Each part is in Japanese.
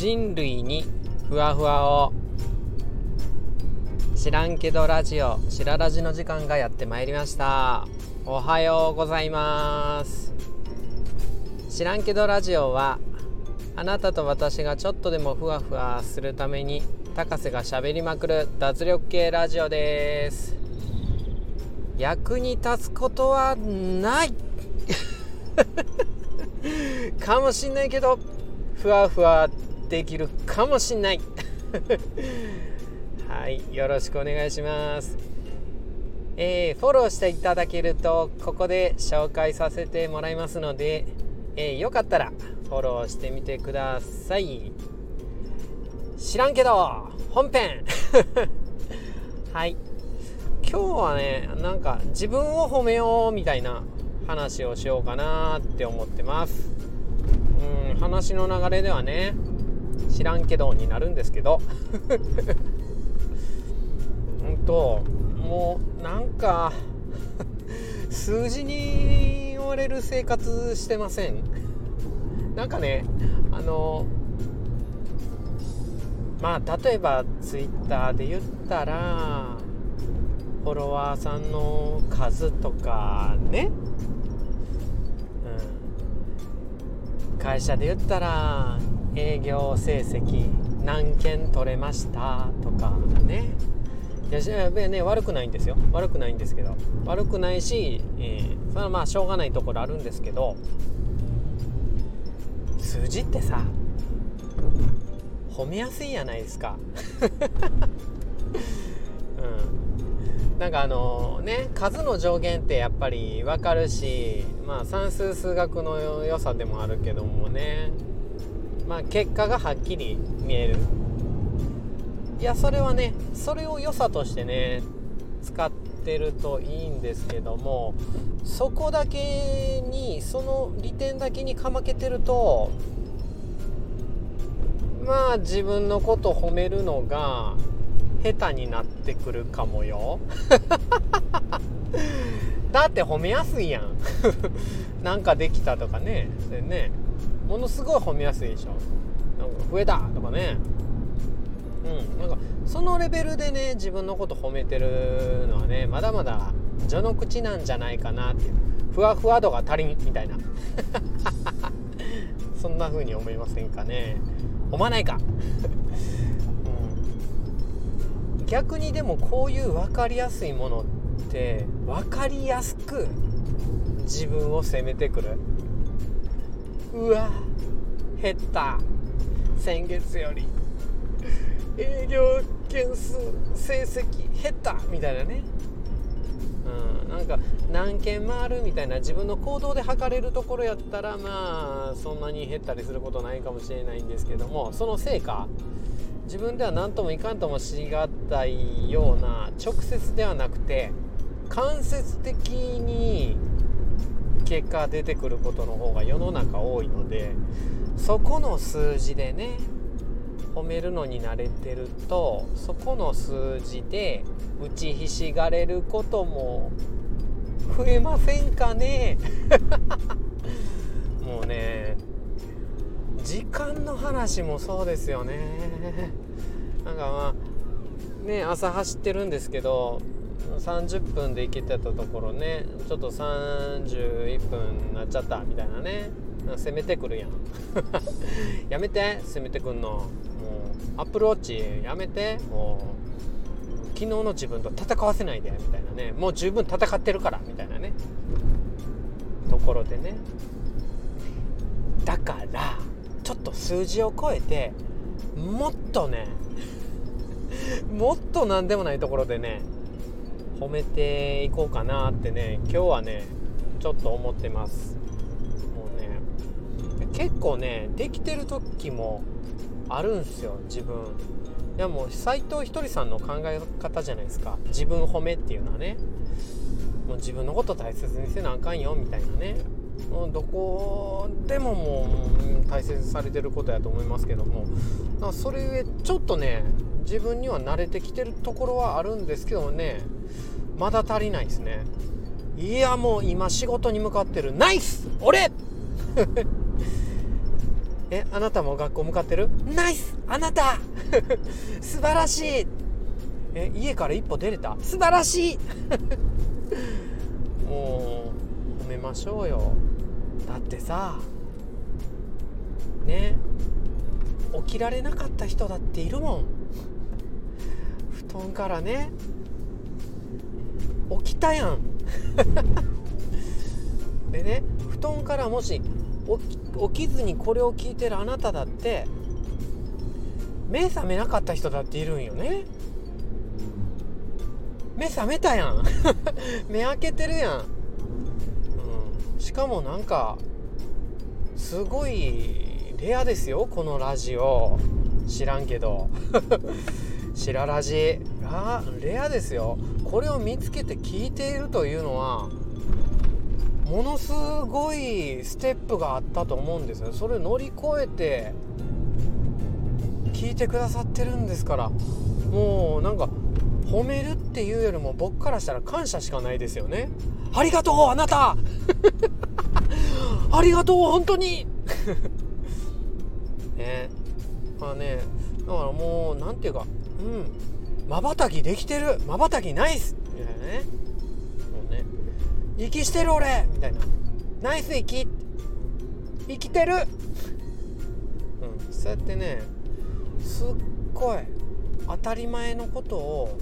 人類にふわふわを知らんけどラジオしらラジの時間がやってまいりました。おはようございます。知らんけどラジオはあなたと私がちょっとでもふわふわするために高瀬がしゃべりまくる脱力系ラジオです。役に立つことはない。かもしんないけどふわふわできるかもしんない。はいよろしくお願いします。えー、フォローしていただけるとここで紹介させてもらいますので、えー、よかったらフォローしてみてください。知らんけど本編。はい。今日はねなんか自分を褒めようみたいな話をしようかなって思ってます。うん話の流れではね知らんけどになるんですけど。うんともうなんか数字に追われる生活してません。なんかねあのまあ例えばツイッターで言ったらフォロワーさんの数とかね。うん。会社で言ったら営業成績何件取れました？とかね。いやね悪くないんですよ。悪くないんですけど。悪くないし、えー、それはまあしょうがないところあるんですけど。数字ってさ褒めやすいやないですか。うん。なんかあのね数の上限ってやっぱり分かるしまあ算数数学の良さでもあるけどもね。まあ結果がはっきり見える。いやそれはねそれを良さとしてね使ってるといいんですけどもそこだけにその利点だけにかまけてるとまあ自分のこと褒めるのが下手になってくるかもよ。だって褒めやすいやん。なんかできたとかね。それね。ものすごい褒めやすいでしょ。なんか増えたとかね。うん。なんかそのレベルでね自分のこと褒めてるのはねまだまだ序の口なんじゃないかなっていう。ふわふわ度が足りんみたいな。そんな風に思いませんかね。思わないか。逆にでもこういう分かりやすいものって分かりやすく自分を責めてくる。うわ減った。先月より。営業件数成績減ったみたいなね。うん、なんか何件回るみたいな自分の行動で測れるところやったらまあそんなに減ったりすることないかもしれないんですけどもその成果自分では何ともいかんともしがたいような直接ではなくて間接的に結果出てくることの方が世の中多いのでそこの数字でね褒めるのに慣れてるとそこの数字で打ちひしがれることも増えませんかね？もうね時間の話もそうですよね。なんかまあね朝走ってるんですけど30分で行けてたところねちょっと31分なっちゃったみたいなね。攻めてくるやん。やめて攻めてくんの。もうアップルウォッチやめてもう昨日の自分と戦わせないでみたいなね。もう十分戦ってるからみたいなね。ところでね。だからちょっと数字を超えてもっとね もっと何でもないところでね褒めていこうかなってね今日はねちょっと思ってます。もうね結構ねできてる時もあるんすよ自分。いやもう斎藤ひとりさんの考え方じゃないですか。自分褒めっていうのはね。もう自分のこと大切にせなあかんよみたいなね。どこでももう大切にされてることやと思いますけども。それゆえちょっとね自分には慣れてきてるところはあるんですけどもね。まだ足りないですね。いやもう今仕事に向かってる。ナイス！俺！えあなたも学校向かってる？ナイス！あなた！素晴らしい！え家から一歩出れた？素晴らしい！もう褒めましょうよ。だってさね起きられなかった人だっているもん。布団からね起きたやん。でね布団からもし起きずにこれを聞いてるあなただって目覚めなかった人だっているんよね。目覚めたやん。目開けてるやん、うん、しかもなんかすごいレアですよこのラジオ。知らんけど。白ラジ。あレアですよ。これを見つけて聞いているというのはものすごいステップがあったと思うんですよ。それ乗り越えて聞いてくださってるんですから。もうなんか褒めるっていうよりも僕からしたら感謝しかないですよね。ありがとうあなた。ありがとう本当に。ね。まあね。だからもう何て言うかうん。まばたきできてる。まばたきナイス。みたいなね。もうね。息してる俺。みたいな。ナイス息。生きてる。うん。そうやってねすっごい当たり前のことを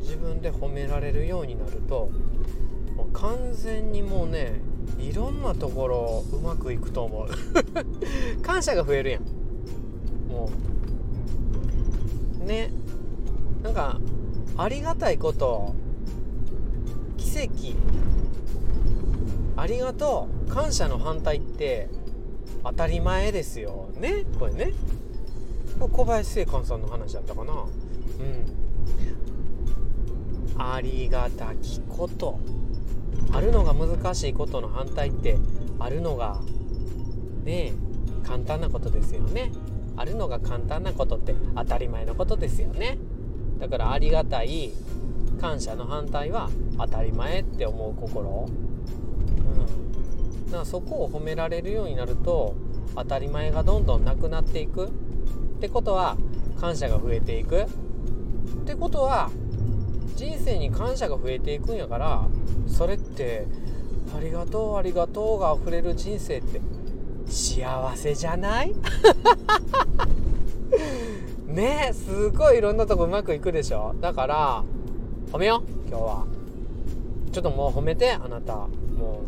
自分で褒められるようになるともう完全にもうねいろんなところうまくいくと思う。感謝が増えるやん。ね。なんかありがたいこと。奇跡。ありがとう。感謝の反対って当たり前ですよ。ね？これね。小林正観さんの話だったかな？うん。ありがたきこと。あるのが難しいことの反対ってあるのがね簡単なことですよね。あるのが簡単なことって当たり前のことですよね。だからありがたい感謝の反対は当たり前って思う心。うん。だからそこを褒められるようになると当たり前がどんどんなくなっていく。ってことは感謝が増えていく。ってことは人生に感謝が増えていくんやからそれってありがとうありがとうが溢れる人生って幸せじゃない？ねすごいいろんなとこうまくいくでしょ？だから褒めよう今日は。ちょっともう褒めてあなた。も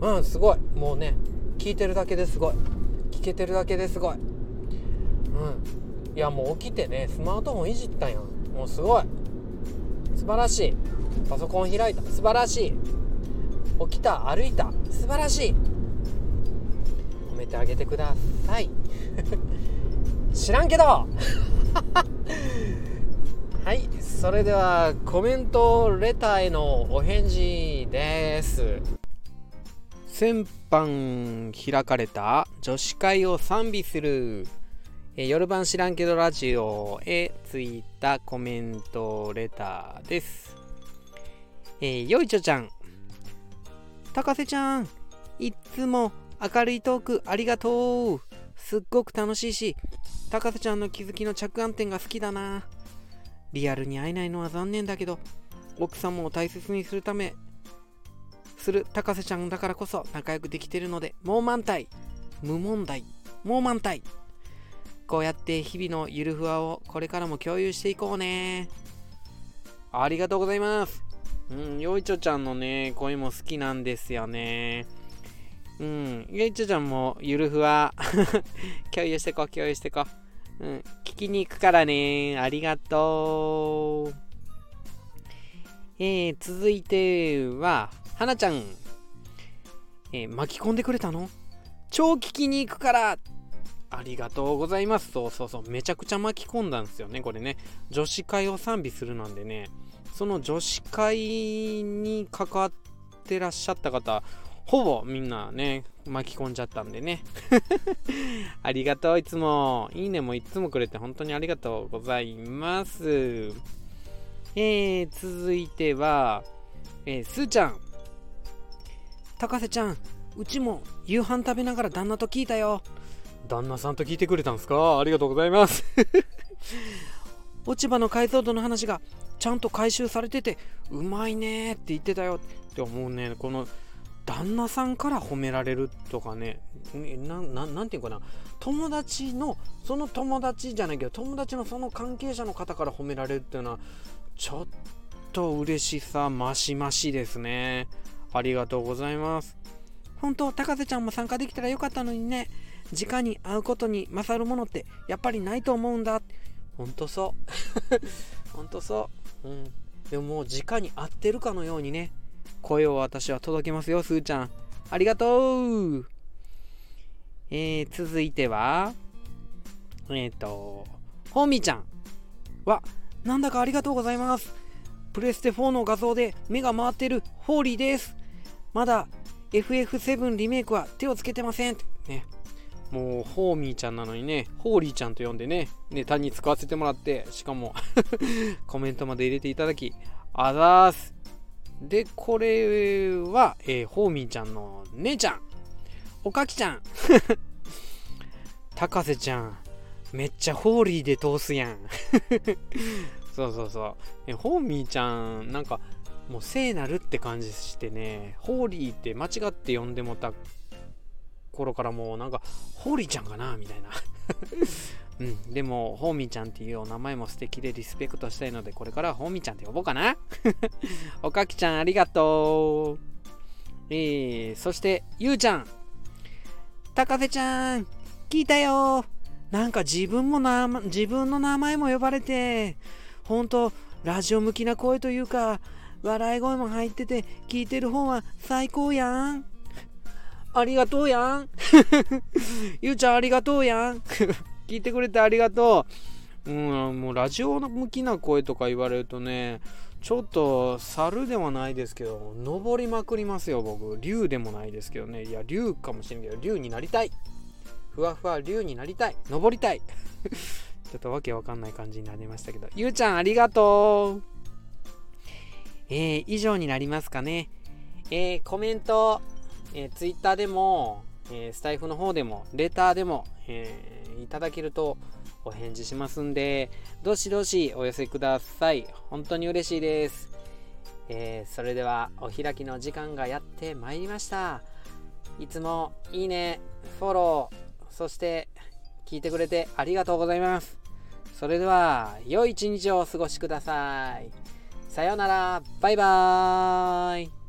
ううんすごい。もうね聞いてるだけですごい。聞けてるだけですごい。うん。いやもう起きてねスマートフォンいじったやん。もうすごい。素晴らしい。パソコン開いた。素晴らしい。起きた歩いた。素晴らしい。褒めてあげてください 知らんけど はいそれではコメントレターへのお返事です先般開かれた女子会を賛美するえ、夜晩知らんけどラジオへついたコメントレターです。えー、よいちょちゃん。高瀬ちゃん。いっつも明るいトークありがとう。すっごく楽しいし、高瀬ちゃんの気づきの着眼点が好きだな。リアルに会えないのは残念だけど、奥様を大切にするため、する高瀬ちゃんだからこそ仲良くできてるので、もう満体。無問題。もう満体。こうやって日々のゆるふわをこれからも共有していこうね。ありがとうございます。うん、よいちょちゃんのね、声も好きなんですよね。うん、よいちょちゃんもゆるふわ 共有してこ、共有してこ。うん、聞きに行くからね。ありがとう。えー、続いては、はなちゃん。えー、巻き込んでくれたの？超聞きに行くからありがとうございます。そうそうそう。めちゃくちゃ巻き込んだんですよね。これね。女子会を賛美するなんでね。その女子会に関わってらっしゃった方、ほぼみんなね、巻き込んじゃったんでね。ありがとう、いつも。いいねもいつもくれて本当にありがとうございます。えー、続いては、えー、すーちゃん。高瀬ちゃん、うちも夕飯食べながら旦那と聞いたよ。旦那さんと聞いてくれたんですか？ありがとうございます落ち葉の解像度の話がちゃんと回収されててうまいねって言ってたよって思うねこの旦那さんから褒められるとかねなななんていうかな。友達のその友達じゃないけど友達のその関係者の方から褒められるっていうのはちょっと嬉しさ増し増しですね。ありがとうございます。本当高瀬ちゃんも参加できたらよかったのにね。直に会うことに勝るものってやっぱりないと思うんだ。ほんとそう。ほんとそう。うん。でももう直に会ってるかのようにね。声を私は届けますよすーちゃん。ありがとう。えー、続いてはえっ、ー、とホーミーちゃんはなんだかありがとうございます。プレステ4の画像で目が回ってるホーリーです。まだ FF7 リメイクは手をつけてません。ね。もうホーミーちゃんなのにねホーリーちゃんと呼んでねネタに使わせてもらってしかも コメントまで入れていただきあざーす。でこれは、えー、ホーミーちゃんの姉ちゃん。おかきちゃん。高瀬ちゃん。めっちゃホーリーで通すやん。そうそうそう。えホーミーちゃんなんかもう聖なるって感じしてね。ホーリーって間違って呼んでもた頃からもうなんかホーリーちゃんかなみたいな。うん、でも、ホーミーちゃんっていうお名前も素敵でリスペクトしたいので、これからはホーミーちゃんって呼ぼうかな。おかきちゃん、ありがとう。えー、そして、ゆうちゃん。高瀬ちゃん、聞いたよ。なんか自分もな、自分の名前も呼ばれて、ほんと、ラジオ向きな声というか、笑い声も入ってて、聞いてる方は最高やん。ありがとうやん。ゆうちゃんありがとうやん。聞いてくれてありがとう。うん、もうラジオの向きな声とか言われるとね、ちょっと猿ではないですけど、登りまくりますよ、僕。竜でもないですけどね。いや、竜かもしれんけど、竜になりたい。ふわふわ竜になりたい。登りたい。ちょっとわけわかんない感じになりましたけど。ゆうちゃん、ありがとう。えー、以上になりますかね。えー、コメント、えー、ツイッターでも、えー、スタイフの方でも、レターでも、えー、いただけるとお返事しますんで、どしどしお寄せください。本当に嬉しいです。えー、それではお開きの時間がやってまいりました。いつもいいね、フォロー、そして聞いてくれてありがとうございます。それでは、良い一日をお過ごしください。さようなら、バイバーイ。